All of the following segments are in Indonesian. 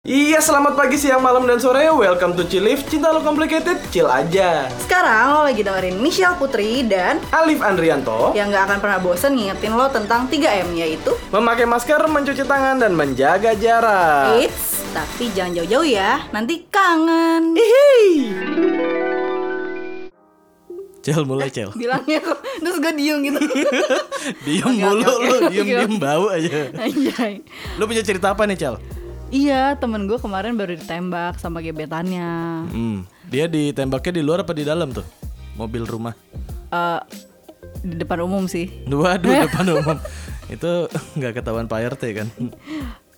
Iya, selamat pagi, siang, malam, dan sore. Welcome to Chilif. Cinta lo complicated, chill aja. Sekarang lo lagi dengerin Michelle Putri dan Alif Andrianto, yang gak akan pernah bosen ngingetin lo tentang 3M yaitu memakai masker, mencuci tangan, dan menjaga jarak. Eits, tapi jangan jauh-jauh ya, nanti kangen Hihi. Cel mulai cel. Bilangnya kok, terus gue diem gitu Diem mulu oke, diem diem bau aja. Anjay Lu punya cerita apa nih cel? Iya, temen gue kemarin baru ditembak sama gebetannya Hmm, dia ditembaknya di luar apa di dalam tuh? Mobil rumah. Eh, Di depan umum sih Waduh, depan umum. Itu nggak ketahuan Pak RT kan?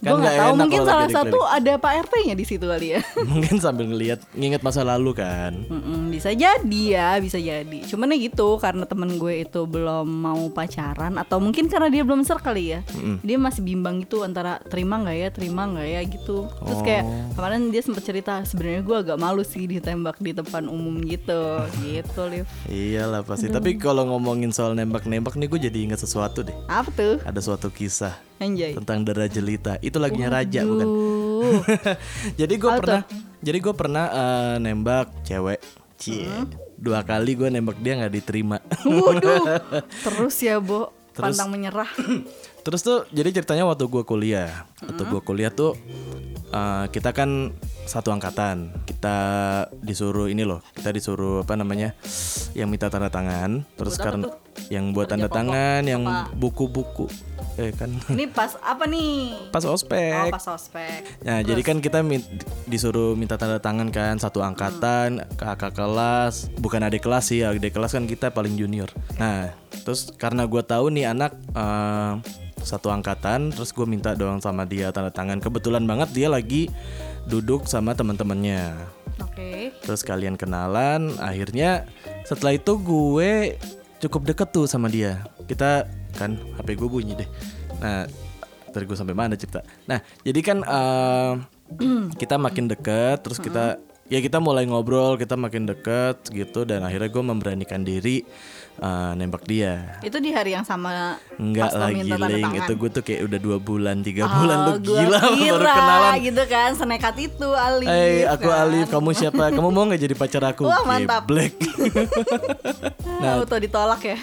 Gue nggak gak tahu mungkin salah satu ada Pak RT-nya di situ kali ya Mungkin sambil ngelihat nginget masa lalu kan. Mm-mm, bisa jadi ya, bisa jadi. Cuman ya gitu karena temen gue itu belum mau pacaran atau mungkin karena dia belum ser kali ya. Dia masih bimbang gitu antara terima nggak ya, terima nggak ya gitu. Terus kayak Oh. kemarin dia sempat cerita sebenarnya gue agak malu sih ditembak di depan umum gitu, gitu Liv. Iyalah pasti. Tapi kalau ngomongin soal nembak-nembak nih gue jadi ingat sesuatu deh. Apa tuh? Ada suatu kisah Anjay. tentang Dara Jelita. Itu lagunya Raja bukan? Jadi gue pernah jadi gue pernah eh, nembak cewek. Cie. Dua kali gue nembak dia nggak diterima. Waduh. Terus ya, Bo. Terus- Pantang menyerah. Terus tuh jadi ceritanya waktu gue kuliah, waktu gue kuliah tuh uh, kita kan satu angkatan, kita disuruh ini loh, kita disuruh apa namanya, yang minta tanda tangan, terus Buat karena yang buat tanda pokok tangan, yang buku-buku, eh kan Ini pas apa nih? pas Oh, ospek. pas ospek. Nah, jadi kan kita min- disuruh minta tanda tangan kan satu angkatan, kakak kelas, bukan adik kelas sih, adik kelas kan kita paling junior. Nah, terus karena gue tahu nih anak eh, satu angkatan, terus gue minta doang sama dia tanda tangan. Kebetulan banget dia lagi duduk sama teman-temannya. Oke. Terus kalian kenalan, akhirnya setelah itu gue cukup deket tuh sama dia. Kita kan HP gue bunyi deh. Nah, tadi gue sampai mana cerita? Nah, jadi kan eh, kita makin deket, terus kita ya kita mulai ngobrol, kita makin deket gitu, dan akhirnya gue memberanikan diri eh, nembak dia. Itu di hari yang sama Enggak lagi link itu gue tuh kayak udah dua bulan tiga Oh, bulan lu gila baru kira, kenalan gitu kan senekat itu Alif Hai, aku kan. Alif. Kamu siapa? Kamu mau nggak jadi pacar aku? Wah, mantap. Black. nah, auto ditolak ya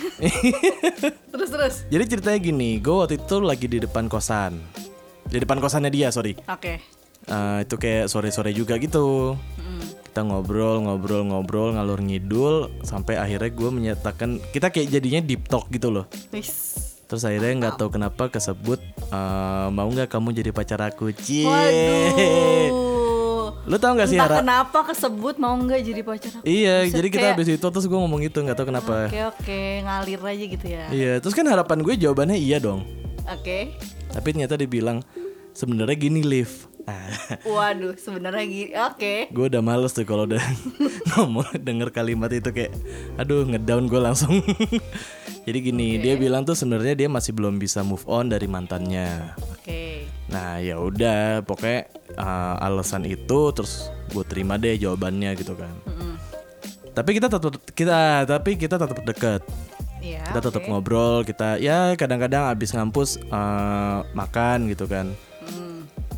terus terus jadi ceritanya gini, gue waktu itu lagi di depan kosan. Di depan kosannya dia, sorry. oke Eh, itu kayak sore-sore juga gitu. Kita ngobrol, ngobrol, ngobrol, ngalur ngidul, sampai akhirnya gue menyatakan kita kayak jadinya deep talk gitu loh. Terus akhirnya nggak tahu kenapa kesebut eh, mau nggak kamu jadi pacar aku, cie. waduh Lu tau gak sih entah Hara? kenapa kesebut mau nggak jadi pacar aku Iya, Buset, jadi kita kayak, habis itu terus gue ngomong gitu nggak tahu kenapa. oke oke ngalir aja gitu ya Iya, terus kan harapan gue jawabannya iya dong. oke Tapi ternyata dia bilang sebenarnya gini Liv. Ah, waduh sebenarnya gini oke gue udah males tuh kalau udah ngomong denger kalimat itu kayak aduh ngedown gue langsung. Jadi gini, dia bilang tuh sebenarnya dia masih belum bisa move on dari mantannya. oke Nah, ya udah pokoknya uh, alasan itu terus gue terima deh jawabannya gitu kan. Tapi kita tetap kita tapi kita tetap dekat. iya kita tetap oke. ngobrol kita ya kadang-kadang abis ngampus eh, makan gitu kan Hmm.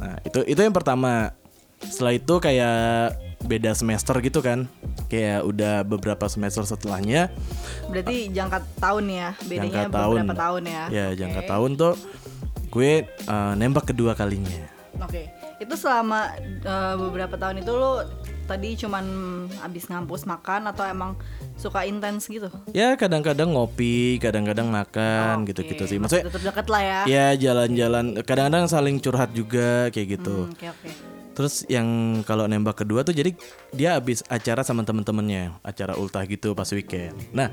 Nah itu itu yang pertama. Setelah itu kayak beda semester gitu kan. Kayak udah beberapa semester setelahnya. Berarti jangka tahun ya bedanya jangka tahun beberapa tahun. ya. Ya Oke. jangka tahun tuh gue eh, nembak kedua kalinya. Oke, itu selama eh, beberapa tahun itu lo tadi cuman abis ngampus makan atau emang suka intens gitu? ya kadang-kadang ngopi kadang-kadang makan gitu-gitu sih maksudnya tetap dekat lah ya. ya jalan-jalan kadang-kadang saling curhat juga kayak gitu Hmm, Oke oke. Terus yang kalau nembak kedua tuh jadi dia habis acara sama temen-temennya, acara ultah gitu pas weekend. Nah,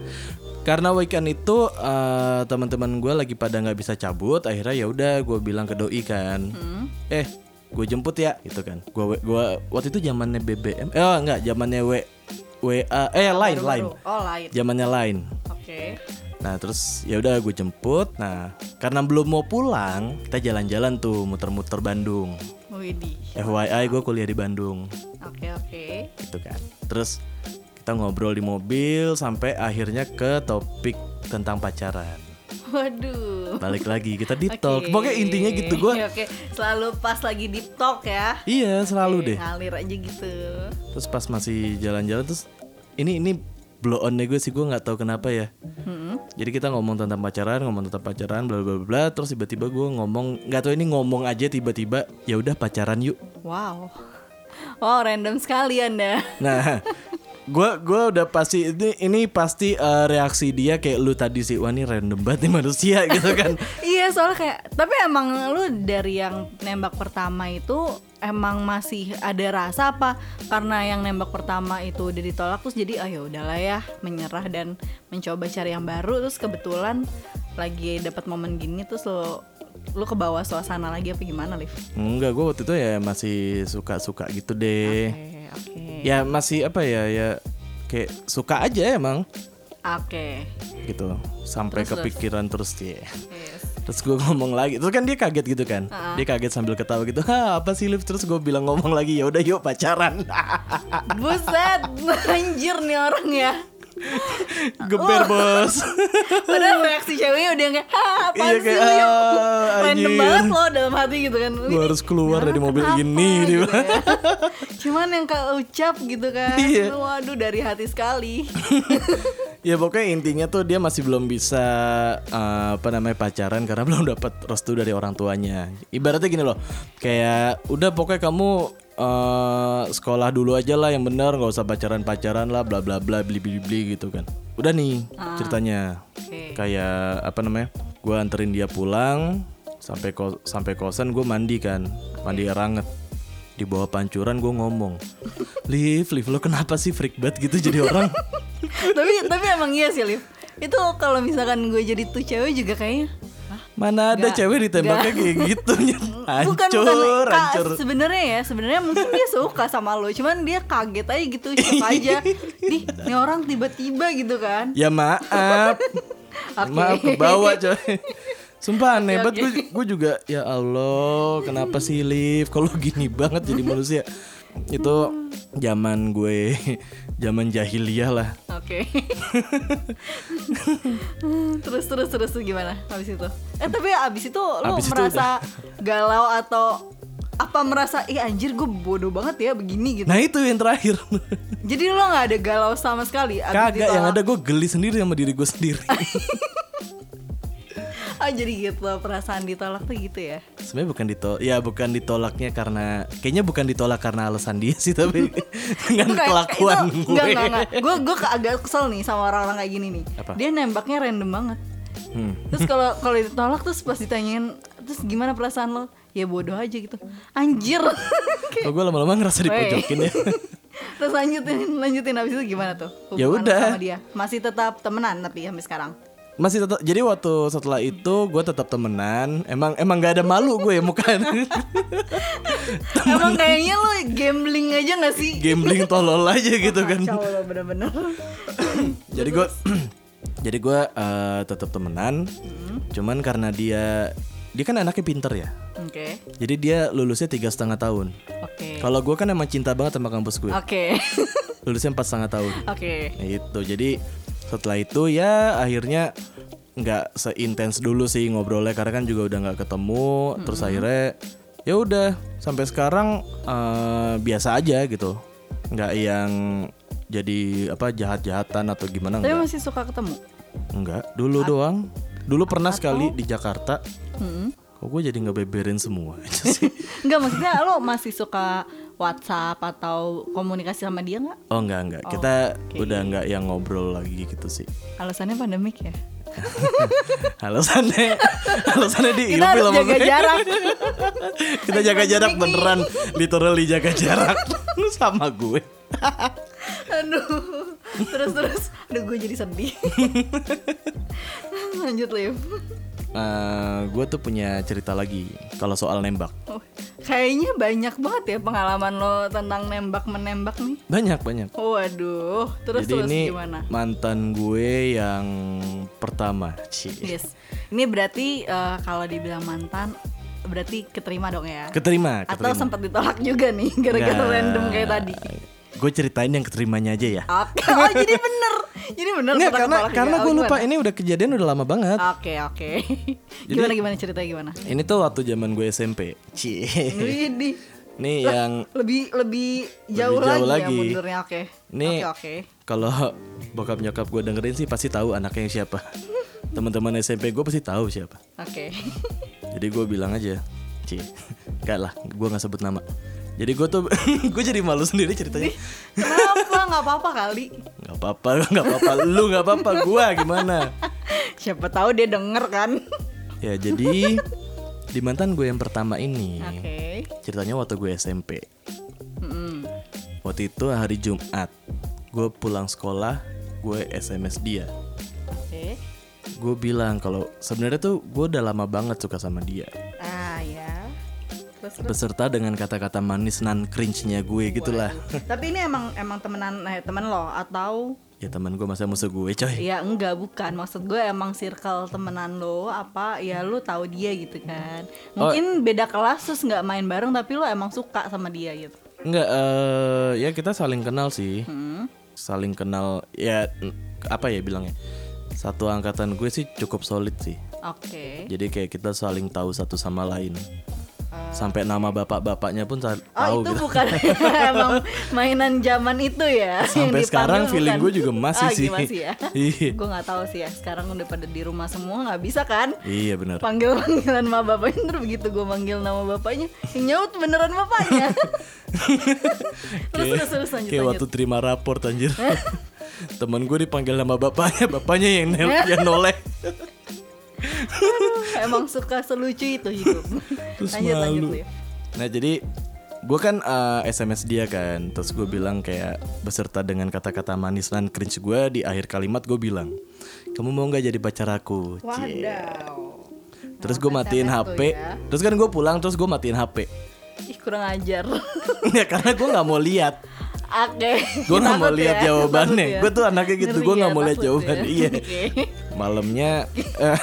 karena weekend itu eh, teman-teman gue lagi pada nggak bisa cabut, akhirnya ya udah gue bilang ke doi kan, eh gue jemput ya, gitu kan. Gue gua waktu itu zamannya BBM, eh oh, enggak zamannya W WA, eh lain lain. Oh lain. zamannya lain. Oke. Nah terus ya udah gue jemput. Nah karena belum mau pulang, kita jalan-jalan tuh muter-muter Bandung. Widih. FYI gue kuliah di Bandung Oke oke. gitu kan terus kita ngobrol di mobil sampai akhirnya ke topik tentang pacaran Waduh. Balik lagi kita deep talk. Oke. Pokoknya intinya gitu gue. Oke, selalu pas lagi deep talk ya. Iya selalu deh. Ngalir aja gitu. Terus pas masih jalan-jalan terus ini ini blow on gue sih gue nggak tahu kenapa ya. Jadi kita ngomong tentang pacaran, ngomong tentang pacaran, bla bla bla. Terus tiba-tiba gue ngomong nggak tahu ini ngomong aja tiba-tiba ya udah pacaran yuk. Wow. Wow, random sekali Anda. Nah, gua gua udah pasti ini ini pasti eh, reaksi dia kayak lu tadi sih wah ini random banget nih manusia gitu kan. iya, soalnya kayak tapi emang lu dari yang nembak pertama itu emang masih ada rasa apa karena yang nembak pertama itu udah ditolak terus jadi ayo udahlah ya menyerah dan mencoba cari yang baru terus kebetulan lagi dapat momen gini terus lo lu ke bawah suasana lagi apa gimana Liv? Enggak, gua waktu itu ya masih suka-suka gitu deh. Oke, oke. Ya masih apa ya ya kayak suka aja emang Oke. gitu. Sampai Terus, terus. kepikiran terus dia. Yes. Terus gue ngomong lagi, terus kan dia kaget gitu kan, dia kaget sambil ketawa gitu, ha apa sih Liv? Terus gue bilang ngomong lagi, ya udah yuk pacaran. Buset, anjir nih orang ya. Geber bos. Padahal reaksi ceweknya udah kayak, "Hah, apaan Iya, sih kayak, lu yang "Ah, random anjir." banget lo dalam hati gitu kan. Gua harus keluar dari mobil gini, gitu dia. ya. Cuman yang keucap gitu kan. Iya. Waduh dari hati sekali. ya pokoknya intinya tuh dia masih belum bisa eh, apa namanya pacaran karena belum dapat restu dari orang tuanya. Ibaratnya gini loh, kayak udah pokoknya kamu eh, sekolah dulu aja lah yang benar, nggak usah pacaran-pacaran lah, bla bla bla, beli beli beli gitu kan. Udah nih ceritanya, Oke. kayak apa namanya? Gue anterin dia pulang sampai ko sampai kosan gue mandi kan, mandi air hangat. Di bawah pancuran gue ngomong, Liv, Liv lo kenapa sih freak banget gitu jadi orang? tapi tapi emang iya sih Liv. Itu kalau misalkan gue jadi tuh cewek juga kayaknya Mana ada Nggak, cewek ditembaknya kayak gitu Hancur, bukan bukan. Hancur sebenarnya ya sebenarnya mungkin dia suka sama lo cuman dia kaget aja gitu shock aja. Nih nih orang tiba-tiba gitu kan. Ya maaf. Oke. Maaf ke bawah coy. Sumpah aneh banget gue, gue juga Ya Allah Kenapa sih Liv Kalau gini banget jadi manusia? Itu zaman gue Zaman jahiliyah lah Oke. terus terus terus tuh gimana habis itu? Eh tapi abis itu lo Abis itu merasa galau atau apa merasa ih anjir gue bodoh banget ya begini gitu. Nah itu yang terakhir Jadi lo nggak ada galau sama sekali Kagak yang ada gue geli sendiri sama diri gue sendiri Ah jadi gitu perasaan ditolak tuh gitu ya. Sebenarnya bukan ditolak Ya bukan ditolaknya karena Kayaknya bukan ditolak karena alasan dia sih Tapi dengan Kayak- kelakuan itu- gue Enggak enggak enggak. Gue gue agak kesel nih sama orang-orang kayak gini nih. Apa? Dia nembaknya random banget. Hmm. Terus kalau kalau ditolak terus pas ditanyain terus gimana perasaan lo? Ya bodoh aja gitu. Anjir. Kok gue lama-lama ngerasa dipojokin ya terus lanjutin lanjutin habis itu gimana tuh? Ya udah. sama dia. Masih tetap temenan tapi sampai sekarang. Masih tetap jadi waktu setelah itu gue tetap temenan. Emang emang gak ada malu gue ya muka. Emang kayaknya lo gambling aja gak sih? Gambling tolol aja gitu kan. Kacau lo bener-bener. Jadi gue jadi gue eh, tetap temenan. Cuman karena dia dia kan anaknya pinter ya. Oke. Jadi dia lulusnya tiga setengah tahun. Oke. Kalau gue kan emang cinta banget sama kampus gue. Oke. Lulusnya empat setengah tahun. Oke. Nah, itu jadi setelah itu ya akhirnya nggak seintens dulu sih ngobrolnya karena kan juga udah nggak ketemu. Terus akhirnya ya udah sampai sekarang eh, biasa aja gitu. Nggak yang jadi apa jahat-jahatan atau gimana Tapi enggak masih suka ketemu? enggak dulu doang. Dulu pernah sekali di Jakarta. Hmm. kok gue jadi nggak beberin semua aja sih? Enggak maksudnya lo masih suka WhatsApp atau komunikasi sama dia nggak? oh enggak enggak kita oke. udah nggak yang ngobrol lagi gitu sih Alasannya pandemik ya? alasannya alasannya di Kita harus jaga gue. jarak. kita jaga jarak beneran literally jaga jarak sama gue Aduh. Terus terus. Aduh gue jadi sedih. Lanjut Liv. Eh, gue tuh punya cerita lagi kalau soal nembak Oh, kayaknya banyak banget ya pengalaman lo tentang nembak menembak nih. banyak banyak Waduh. Terus jadi terus ini gimana? mantan gue yang pertama Cie. Yes. Ini berarti eh, kalau dibilang mantan berarti keterima dong ya? keterima Atau keterima sempat ditolak juga nih gara-gara random kayak tadi. Gue ceritain yang keterimanya aja ya. Oke, oh jadi bener, jadi bener. Nggak, karena karena gue Oh, lupa gimana? ini udah kejadian udah lama banget. Oke oke. gimana gimana ceritanya gimana? Ini tuh waktu zaman gue SMP. Cie. Nih yang lebih lebih jauh, jauh lagi, ya lagi. mundurnya oke. Nih Oke oke. kalau bokap nyokap gue dengerin sih pasti tahu anaknya siapa. Teman-teman SMP gue pasti tahu siapa. Oke. Jadi gue bilang aja, Cie, enggak lah, gue nggak sebut nama. Jadi gue tuh, gue jadi malu sendiri ceritanya. Kenapa nggak apa-apa kali? Nggak apa-apa, nggak apa-apa, lu nggak apa-apa, gue gimana? Siapa tahu dia denger kan? Ya jadi di mantan gue yang pertama ini, Oke. ceritanya waktu gue SMP. Mm-mm. Waktu itu hari Jumat, gue pulang sekolah, gue SMS dia. Oke. Gue bilang kalau sebenarnya tuh gue udah lama banget suka sama dia. Terus terus. Beserta dengan kata-kata manis nan cringe-nya gue gitulah. Tapi ini emang emang temenan eh, temen lo atau ya teman gue masa musuh gue coy. ya enggak bukan maksud gue emang circle temenan lo apa ya lu tahu dia gitu kan Oh. mungkin beda kelas terus nggak main bareng tapi lo emang suka sama dia gitu Enggak, eh ya kita saling kenal sih. hmm. Saling kenal ya apa ya bilangnya? Satu angkatan gue sih cukup solid sih. oke Jadi kayak kita saling tahu satu sama lain. Sampai nama bapak-bapaknya pun Oh tahu itu gitu. bukan emang mainan zaman itu ya Sampai sekarang feeling gue juga masih Ah, sih. masih ya Iya. gue nggak tahu sih ya sekarang udah pada di rumah semua nggak bisa kan Iya benar. panggil panggilan nama bapaknya terus begitu gue manggil nama bapaknya yang nyaut beneran bapaknya terus terus terus lanjut Kayak lanjut waktu terima raport anjir. Temen gue dipanggil nama bapaknya, bapaknya yang yang noleh. Emang suka selucu itu hidup Terus lanjut lanjut malu. Leo. Nah jadi gue kan eh, SMS dia kan, terus gue bilang kayak beserta dengan kata-kata manis dan cringe gue di akhir kalimat gue bilang, kamu mau nggak jadi pacar aku? Wadaw Terus gue matiin HP, ya. terus kan gue pulang terus gue matiin HP. ih kurang ajar ya karena gue nggak mau lihat, oke gue nggak mau lihat ya, jawabannya. ya. Gue tuh anaknya gitu, gue nggak ya, mau lihat takut jawabannya. ya. Iya. Malamnya, eh,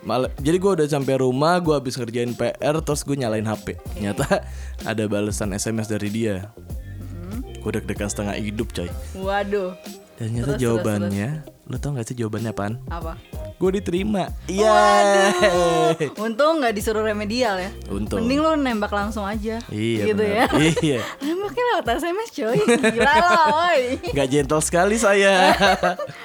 mal- jadi gue udah sampai rumah, gue habis ngerjain PR, terus gue nyalain HP. Ternyata ada balasan SMS dari dia. Mm-hmm. Gue deg-degan setengah hidup coy. waduh Dan ternyata Terus, jawabannya, lo tau gak sih jawabannya apaan? apa Gue diterima. Iya. Untung nggak disuruh remedial ya. Untung. Mending lu nembak langsung aja. Iya gitu benar. ya. Iya. Nembaknya lewat SMS coy. Gila woi. Gak gentle sekali saya.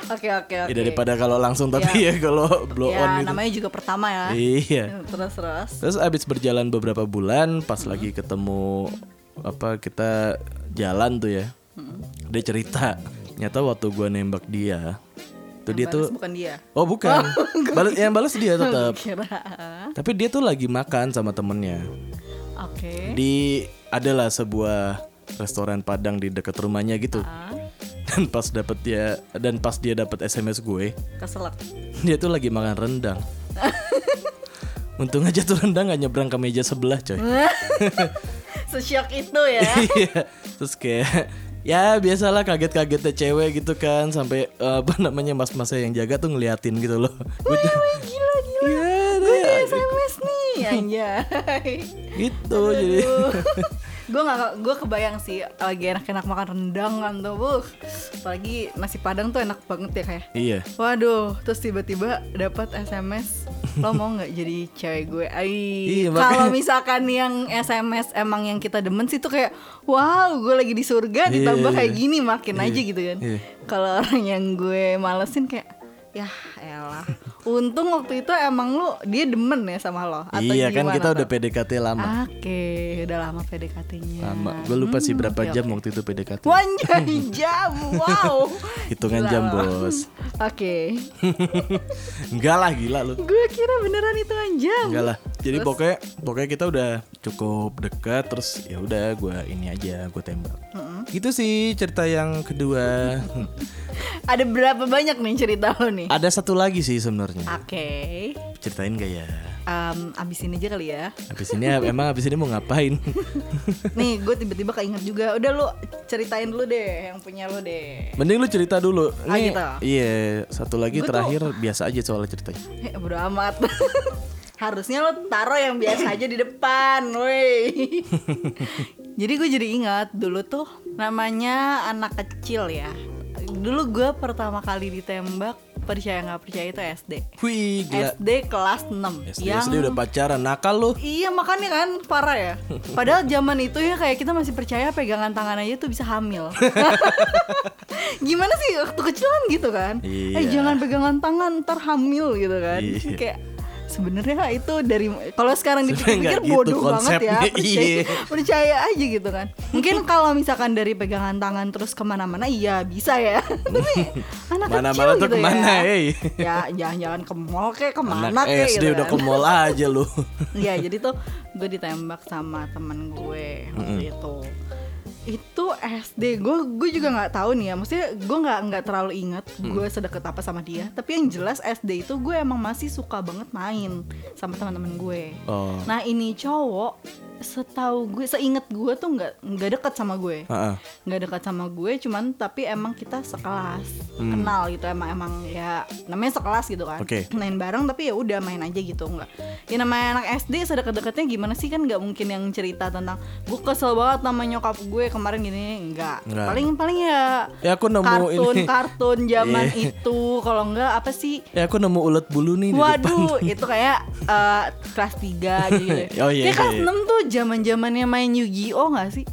Oke oke oke. Ya, daripada kalau langsung tapi ya kalau blow Ya, on gitu. namanya juga pertama ya. Iya. Terus terus. Terus abis berjalan beberapa bulan, pas lagi ketemu apa kita jalan tuh ya, dia cerita. Nyata waktu gua nembak dia, tuh dia tuh, bukan dia. oh bukan, balas yang balas dia tetap. Kira. Tapi dia tuh lagi makan sama temennya Oke. di adalah sebuah restoran Padang di dekat rumahnya gitu. Ah, Dan pas dapet dia dan pas dia dapat SMS gue, keselak. dia tuh lagi makan rendang. Untung aja tuh rendang gak nyebrang ke meja sebelah coy. Sesyok itu ya. Iya. Terus kayak ya biasalah kaget-kagetnya cewek gitu kan sampai eh, apa namanya mas-masnya yang jaga tuh ngeliatin gitu loh. Gue gila gila. Iya Gue di SMS nih anjay. gitu jadi. gue gak gue kebayang sih lagi enak-enak makan rendang kan tuh Buh. apalagi nasi padang tuh enak banget ya kayak Iya. waduh terus tiba-tiba dapat SMS lo mau nggak jadi cewek gue Iya, kalau misalkan yang SMS emang yang kita demen sih tuh kayak wow gue lagi di surga Iya, ditambah iya. kayak gini makin Iya, aja gitu kan iya. kalau orang yang gue malesin kayak ya elah untung waktu itu emang lu dia demen ya sama lo atau Iya kan kita udah tuh? PDKT lama. Oke, udah lama PDKT-nya. Lama. Gue lupa sih Hmm, berapa oke, jam oke. waktu itu PDKT. Wanjay jam, wow. Hitungan Gila jam, lo. Bos. Oke, Enggak lah gila lu. gue kira beneran hitungan jam. Enggak lah. Jadi pokoknya pokoknya kita udah cukup dekat terus ya udah gue ini aja gue tembak. Gitu sih cerita yang kedua. Ada berapa banyak nih cerita lo nih? Ada satu lagi sih sebenarnya. Oke, Ceritain gak ya? Em, abisin aja kali ya. Habis ini emang habis ini mau ngapain? Nih, gue tiba-tiba keinget juga. Udah lu ceritain dulu deh, yang punya lo deh. Mending lu cerita dulu. Ah, Nih, gitu? Iya, satu lagi Gua tuh- terakhir biasa aja soal ceritanya. Eh, bodo amat. Harusnya lo taruh yang biasa aja di depan, woi. jadi gue jadi ingat dulu tuh namanya anak kecil ya dulu gue pertama kali ditembak percaya nggak percaya itu SD Wih, gila. SD kelas 6 SD, SD udah pacaran, nakal lu. Iya makanya kan parah ya Padahal zaman itu ya kayak kita masih percaya pegangan tangan aja tuh bisa hamil Gimana sih waktu kecil kan gitu kan Eh Iya. jangan pegangan tangan ntar hamil gitu kan Iya. Kayak sebenarnya itu dari kalau sekarang dipikir-pikir gitu bodoh banget ya percaya, percaya aja gitu kan Mungkin kalau misalkan dari pegangan tangan terus ke mana-mana iya bisa ya Tapi anak Mana-mana kecil tuh gitu ke mana, ya hey? Ya jangan-jangan ke mall kayak ke mana Anak kayak SD gitu udah kan. ke mall aja lu. Iya jadi tuh gue ditembak sama temen gue waktu itu itu SD gue gue juga nggak tahu nih ya. Maksudnya gue nggak nggak terlalu ingat gue sedekat apa sama dia. Tapi yang jelas SD itu gue emang masih suka banget main sama teman-teman gue Oh. nah ini cowok setahu gue seinget gue tuh nggak nggak dekat sama gue nggak dekat sama gue cuman tapi emang kita sekelas. Kenal gitu emang emang ya namanya sekelas gitu kan. Oke. main bareng tapi ya udah main aja gitu nggak. Ya namanya anak SD sedekat-dekatnya gimana sih? Kan nggak mungkin yang cerita tentang gue kesel banget sama nyokap gue kemarin gini nggak Nggak. paling paling ya Ya aku nemu kartun ini. kartun zaman Iya. itu kalau enggak apa sih Ya aku nemu ulet bulu nih di depan. Waduh, itu kayak eh, kelas 3 gitu. Oh, iya, Kayak kelas iya. 6 tuh zaman-zamannya main Yu-Gi-Oh gak sih?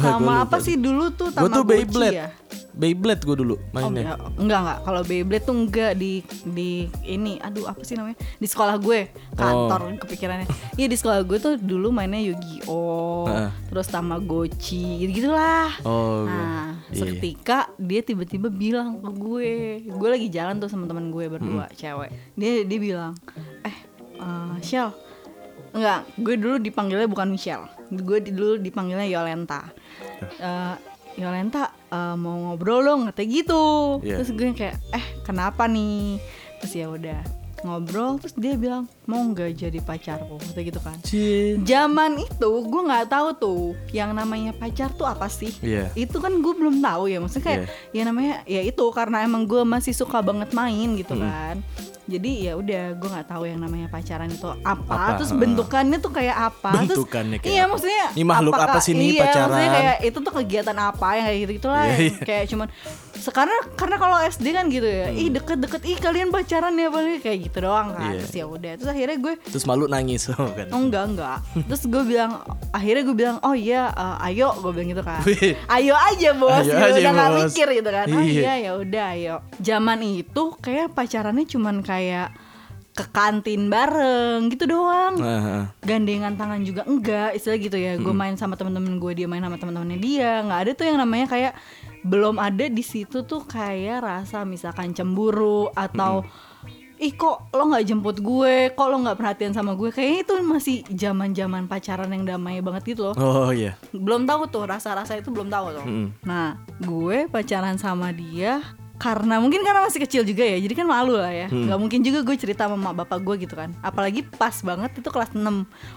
Sama apa sih dulu tuh Gue tuh Beyblade. ya? Beyblade gue dulu Oh, mainnya. enggak, enggak enggak. Kalau Beyblade tuh enggak di di ini. Aduh, apa sih namanya? Di sekolah gue. Kantor kepikirannya. Iya, di sekolah gue tuh dulu mainnya Yu-Gi-Oh. Heeh. Terus Tamagotchi, gitu-gitulah. Oh, gue. Nah, Iya. seketika dia tiba-tiba bilang ke gue, gue lagi jalan tuh sama teman gue berdua cewek. Dia dia bilang, eh, uh, Shell, enggak, gue dulu dipanggilnya bukan Michelle, gue dulu dipanggilnya Yolenta. Eh, Yolenta eh, mau ngobrol dong, katanya gitu. Iya. Terus gue kayak, eh, kenapa nih? Terus ya udah ngobrol, terus dia bilang mau nggak jadi pacarku, kata gitu kan. Cie. Zaman itu gue nggak tahu tuh yang namanya pacar tuh apa sih. Iya. Itu kan gue belum tahu ya maksudnya kayak ya namanya ya itu karena emang gue masih suka banget main gitu kan. Jadi ya udah gue nggak tahu yang namanya pacaran itu apa, Apa, terus bentukannya tuh kayak apa. terus, Bentukannya kayak iya apa? maksudnya Ini makhluk apa apakah- sih nih iya, pacaran? maksudnya kayak itu tuh kegiatan apa yang kayak gitu gitulah Iya, iya. kayak cuman sekarang karena kalau SD kan gitu ya, ih deket-deket ih kalian pacaran ya paling kayak gitu doang kan. Hmm. Iya. Terus ya udah, terus akhirnya gue Terus malu nangis oh, kan. Oh enggak enggak Terus gue bilang Akhirnya gue bilang Oh iya eh, ayo Gue bilang gitu kan. Ayo aja bos Ayo gitu, aja, Udah gak bos. mikir gitu kan Oh Iya. iya ya udah ayo Zaman itu kayak pacarannya cuman kayak Ke kantin bareng gitu doang. Heeh. gandengan tangan juga enggak istilah gitu ya. Gue main sama temen-temen gue dia main sama temen-temennya dia. Nggak ada tuh yang namanya kayak belum ada di situ tuh kayak rasa misalkan cemburu atau ih kok lo nggak jemput gue? Kok lo nggak perhatian sama gue? Kayaknya itu masih zaman zaman pacaran yang damai banget gitu loh. Oh iya. belum tahu tuh rasa-rasa itu belum tahu tuh. Mm-mm. nah gue pacaran sama dia karena mungkin karena masih kecil juga ya jadi kan malu lah ya. Nggak mungkin juga gue cerita sama mak bapak gue gitu kan. Apalagi pas banget itu kelas 6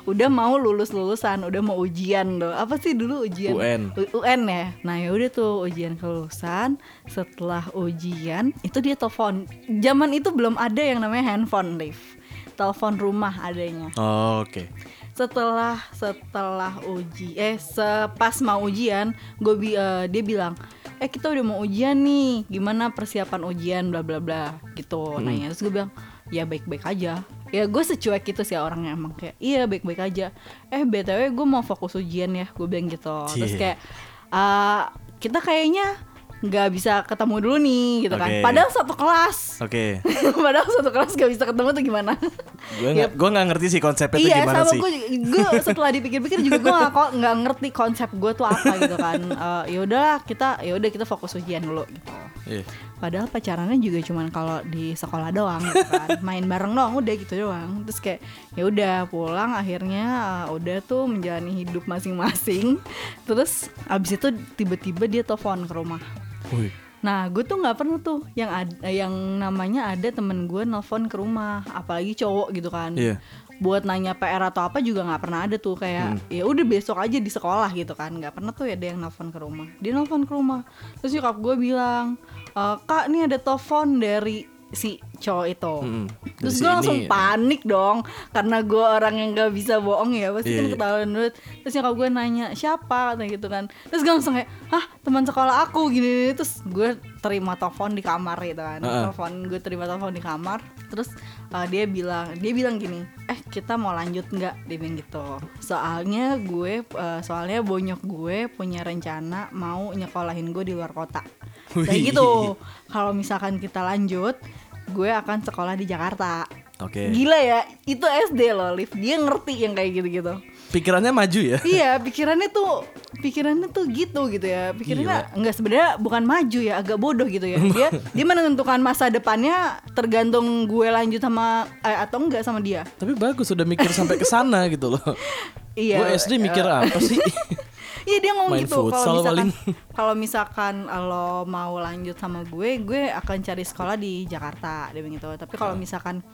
udah mau lulus lulusan udah mau ujian loh. Apa sih dulu ujian? UN. U- UN ya. Nah ya udah tuh ujian kelulusan. Setelah ujian itu dia telepon. Zaman itu belum ada yang namanya handphone live telepon rumah adanya. Oh, oke. setelah setelah uji eh sepas mau ujian gue bi eh, dia bilang eh kita udah mau ujian nih. Gimana persiapan ujian bla bla bla. Gitu nanya. Terus gue bilang ya baik baik aja. Ya gue secuek gitu sih orangnya. Emang kayak iya baik baik aja. Eh btw gue mau fokus ujian ya gue bilang gitu. Terus kayak "Ah, kita kayaknya nggak bisa ketemu dulu nih gitu kan. Oke. padahal satu kelas. Oke. padahal satu kelas gak bisa ketemu tuh gimana? Gue nggak gue nggak ngerti sih konsepnya itu iya gimana sama sih. gue gue setelah dipikir-pikir juga gue nggak kok nggak ngerti konsep gue tuh apa gitu kan. Eh, ya udahlah kita ya udah kita fokus ujian dulu gitu. Iya. padahal pacarannya juga cuman kalau di sekolah doang gitu kan. Main bareng doang udah gitu doang. Terus kayak ya udah pulang akhirnya eh, udah tuh menjalani hidup masing-masing. Terus abis itu tiba-tiba dia telepon ke rumah Wih. Nah, gue tuh nggak pernah tuh yang ada, yang namanya ada temen gue nelfon ke rumah, apalagi cowok gitu kan. Iya. Buat nanya PR atau apa juga nggak pernah ada tuh kayak ya udah besok aja di sekolah gitu kan. nggak pernah tuh ya ada yang nelfon ke rumah. Dia nelfon ke rumah. Terus nyokap gue bilang, "E, "Kak, nih ada telepon dari si cowok itu. Mm-mm. Terus gue langsung sini. panik dong karena gue orang yang gak bisa bohong ya pasti Iya, kan iya. ketahuan dulu. Terus nyokap gue nanya siapa kata gitu kan. Terus gue langsung kayak hah teman sekolah aku gini, Terus gue terima telepon di kamar gitu kan. Heeh. Telepon gue terima telepon di kamar. Terus uh, dia bilang dia bilang gini, eh kita mau lanjut nggak? Dia bilang gitu. Soalnya gue uh, soalnya bonyok gue punya rencana mau nyekolahin gue di luar kota. Kayak gitu. Kalau misalkan kita lanjut, gue akan sekolah di Jakarta. Oke. Gila ya, itu SD loh, Liv. Dia ngerti yang kayak gitu-gitu. Pikirannya maju ya. iya, pikirannya tuh pikirannya tuh gitu gitu ya. Pikirannya enggak sebenarnya bukan maju ya, agak bodoh gitu ya. Dia dia menentukan masa depannya tergantung gue lanjut sama eh, atau enggak sama dia. Tapi bagus udah mikir sampai ke sana gitu loh. Iya. Gue SD mikir apa sih? Iya dia ngomong Main gitu kalau misalkan kalau misalkan lo mau lanjut sama gue, gue akan cari sekolah di Jakarta dia bilang gitu. Tapi kalau misalkan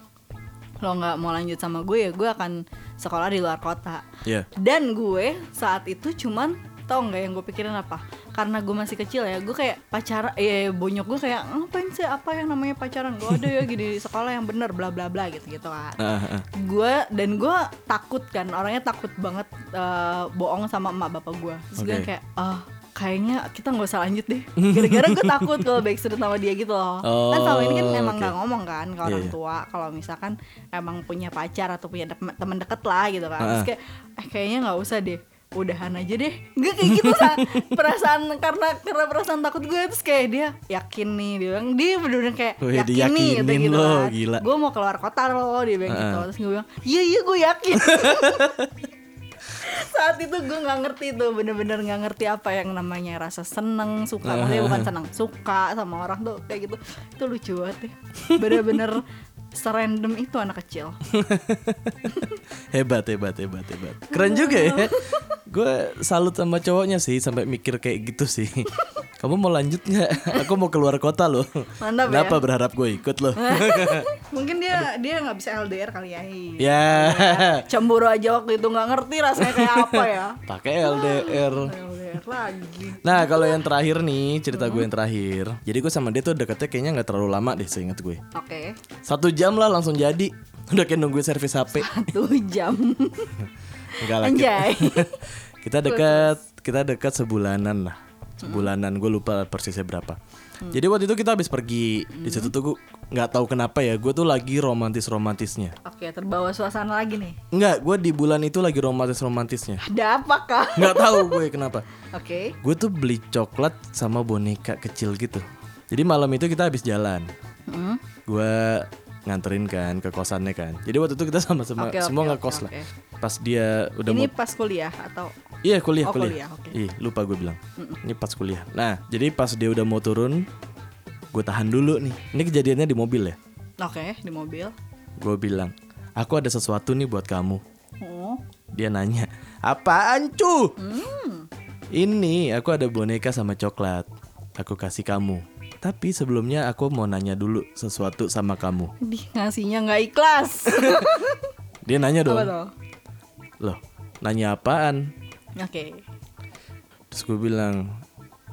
lo nggak mau lanjut sama gue ya gue akan sekolah di luar kota. Iya. Dan gue saat itu cuman tau nggak yang gue pikirin apa? Karena gue masih kecil ya, gue kayak pacaran, eh bonyok gue kayak ngapain sih apa yang namanya pacaran? Gue ada ya gini di sekolah yang bener bla bla bla gitu gitu kan Ah, ah, ah. gue dan gue takut kan orangnya takut banget eh, bohong sama emak bapak gue terus gue Oke. kayak ah kayaknya kita nggak usah lanjut deh gara-gara gue takut kalau backstreet sama dia gitu loh kan selama ini kan Oh, emang nggak ngomong kan ke orang Iya, iya. tua kalau misalkan emang punya pacar atau punya de- teman deket lah gitu kan terus Ah. kayak eh kayaknya nggak usah deh udahan aja deh Gue kayak gitu Sa. perasaan karena karena perasaan takut gue terus kayak dia yakin nih dia bilang dia bener-bener kayak Wih, yakin nih gitu, gitu lo, kan. gila. gue mau keluar kota loh dia bilang gitu Heeh. terus gue bilang iya iya gue yakin saat itu gue nggak ngerti tuh bener-bener nggak ngerti apa yang namanya rasa seneng suka maksudnya bukan seneng suka sama orang tuh kayak gitu itu lucu banget ya bener-bener serandom itu anak kecil hebat hebat hebat hebat. Keren juga ya. Gue salut sama cowoknya sih sampai mikir kayak gitu sih. Kamu mau lanjut nggak? Aku mau keluar kota loh. Mantap Kenapa ya. berharap gue ikut loh? mungkin dia dia nggak bisa LDR kali ya ya. cemburu aja waktu itu nggak ngerti rasanya kayak apa ya Pakai LDR. LDR lagi Nah kalau yang terakhir nih cerita gue yang terakhir. Jadi gue sama dia tuh deketnya kayaknya nggak terlalu lama deh seingat gue. oke Satu jam lah langsung jadi. Udah kayak nungguin servis HP. satu jam. Enggak lah. kita- anjay. kita dekat kita dekat sebulanan lah. Sebulanan gue lupa persisnya berapa. Jadi waktu itu kita habis pergi. Di situ tuh gue nggak tahu kenapa ya gue tuh lagi romantis romantisnya oke terbawa suasana lagi nih. Nggak gue di bulan itu lagi romantis romantisnya ada apa kak? Nggak tahu gue kenapa. Oke. Gue tuh beli coklat sama boneka kecil gitu. Jadi malam itu kita habis jalan. Hmm. gue nganterin kan ke kosannya kan jadi waktu itu kita sama-sama oke, semua oke, ngekos lah oke. pas dia udah ini mau pas kuliah atau Iya kuliah Oh, kuliah. kuliah, oke. Ih lupa gue bilang. Ini pas kuliah. Nah jadi pas dia udah mau turun, gue tahan dulu nih. Ini kejadiannya di mobil ya. oke di mobil Gue bilang, aku ada sesuatu nih buat kamu. oh Dia nanya, apaan cu? Hmm. Ini aku ada boneka sama coklat. Aku kasih kamu. Tapi sebelumnya aku mau nanya dulu sesuatu sama kamu. di ngasihnya nggak ikhlas Dia nanya apa dong, tuh loh nanya apaan? oke Terus gue bilang,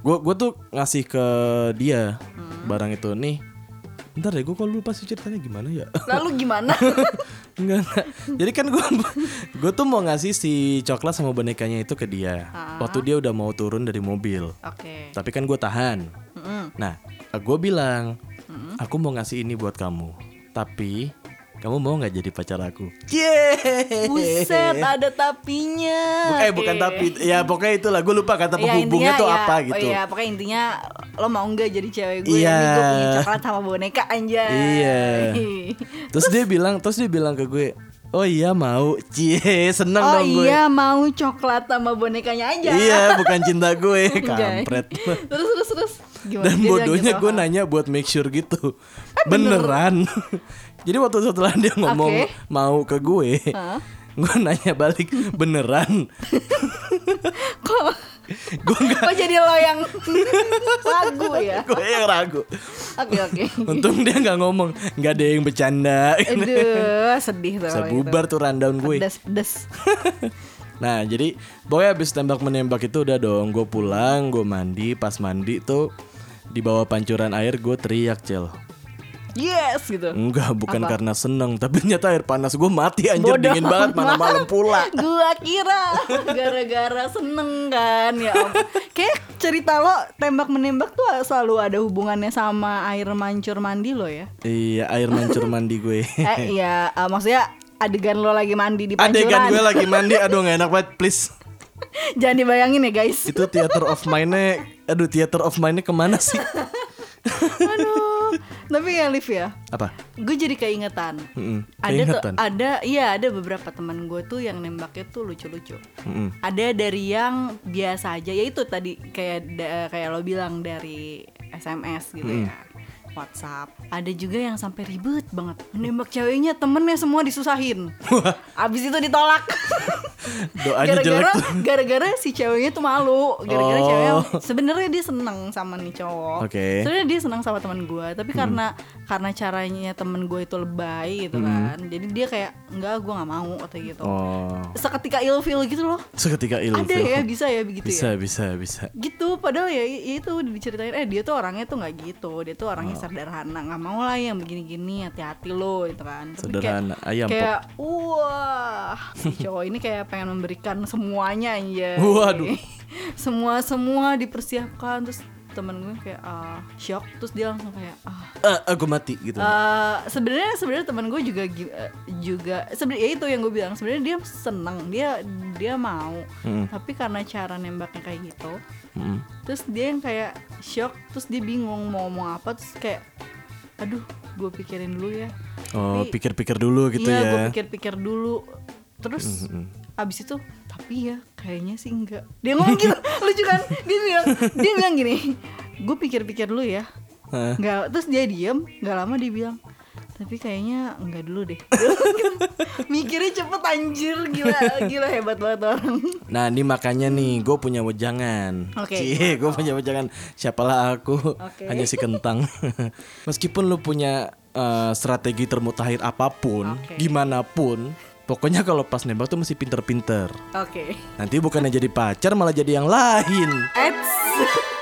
gue gue tuh ngasih ke dia barang itu nih. Ntar deh, gue kalau lupa sih ceritanya gimana ya? lalu gimana enggak, enggak. Jadi kan gue gue tuh mau ngasih si coklat sama bonekanya itu ke dia. Ah. Waktu dia udah mau turun dari mobil. oke Tapi kan gue tahan. Mm-mm. Nah, gue bilang, aku mau ngasih ini buat kamu. Tapi kamu mau nggak jadi pacar aku? Yeay. buset ada tapinya Bukan, eh, bukan tapi ya pokoknya itulah gue lupa kata Ya, penghubungnya intinya tuh ya, apa oh gitu. iya, pokoknya intinya lo mau nggak jadi cewek gue Iya. Ini gue punya coklat sama boneka anjay Iya. Terus dia bilang, terus dia bilang ke gue, "Oh iya mau." Cie, seneng Oh dong gue. iya mau coklat sama bonekanya aja Iya, bukan cinta gue, kampret. Terus terus terus Gimana? Dan bodohnya gitu, gue nanya buat make sure gitu. Beneran. Jadi waktu setelah dia ngomong Oke. mau ke gue, Hah? gue nanya balik, "Beneran?" Kok gue nggak Kok jadi lo yang lagu ya gue yang ragu. Oke oke Untung dia nggak ngomong, nggak ada yang bercanda. Aduh sedih tuh Bisa kalau bubar tuh rundown gue. Pedes pedes Nah jadi pokoknya abis tembak menembak itu udah dong Gue pulang, gue mandi Pas mandi tuh di bawah pancuran air gue teriak cel yes gitu Enggak, bukan Apa? karena seneng, tapi ternyata air panas gue mati anjir Bodoh dingin banget mana malam pula. Gua kira gara-gara seneng kan ya. Kayak cerita lo tembak menembak tuh selalu ada hubungannya sama air mancur mandi lo ya Iya, air mancur mandi gue. Eh iya eh, maksudnya adegan lo lagi mandi di Adegan pancuran gue lagi mandi, aduh gak enak banget, please. Jangan dibayangin ya guys Itu theater of mind-nya, aduh theater of mind-nya ke mana sih? Aduh Tapi ya Liv ya Apa? Gue jadi keingetan Mm-mm, Ada tuh ada iya ada beberapa teman gue tuh yang nembaknya tuh lucu-lucu. Mm-mm. Ada dari yang biasa aja ya itu tadi kayak da- kayak lo bilang dari SMS gitu ya. WhatsApp. Ada juga yang sampai ribet banget. Nembak ceweknya temennya semua disusahin. Abis itu ditolak. Doanya jelek gara-gara tuh. gara-gara si ceweknya tuh malu. Gara-gara Oh. ceweknya sebenarnya dia seneng sama nih cowok. Oke. Sebenarnya dia seneng sama teman gue, tapi karena karena caranya temen gue itu lebay gitu kan. Jadi dia kayak enggak gue nggak mau atau gitu. Oh, Seketika ilfil gitu loh. seketika ilfil. Ada ya bisa ya begitu Bisa, ya. bisa, bisa. Gitu padahal ya, itu diceritain eh dia tuh orangnya tuh nggak gitu. Dia tuh Oh. orangnya sederhana, nggak mau lah yang begini-gini, hati-hati lo gitu kan. Tapi Sederhana, ayam, Pop. Kayak wah, si cowok ini kayak pengen memberikan semuanya aja. Waduh. semua semua dipersiapkan terus temen gue kayak ah shock terus dia langsung kayak ah Eh, aku mati gitu. Eh, sebenarnya sebenarnya teman gue juga eh, juga sebenarnya ya itu yang gue bilang sebenarnya dia seneng dia dia mau Mm. tapi karena cara nembaknya kayak gitu Mm. terus dia yang kayak shock terus dia bingung mau ngomong apa terus kayak aduh gue pikirin dulu ya Oh, pikir-pikir dulu gitu iya gue ya. pikir-pikir dulu terus abis itu tapi ya kayaknya sih enggak dia ngomong gitu lucu kan dia bilang dia bilang gini gue pikir-pikir dulu ya nggak terus dia diem nggak lama dia bilang tapi kayaknya enggak dulu deh mikirnya cepet anjir gila gila hebat banget orang Nah, ini makanya nih, gue punya wejangan. Oke. Gue punya wejangan. Siapalah aku, Oke. hanya si kentang. Meskipun lu punya eh, strategi termutakhir apa pun, Oke. gimana pun, pokoknya kalau pas nembak tuh mesti pinter-pinter. oke Nanti bukannya jadi pacar malah jadi yang lain. Eits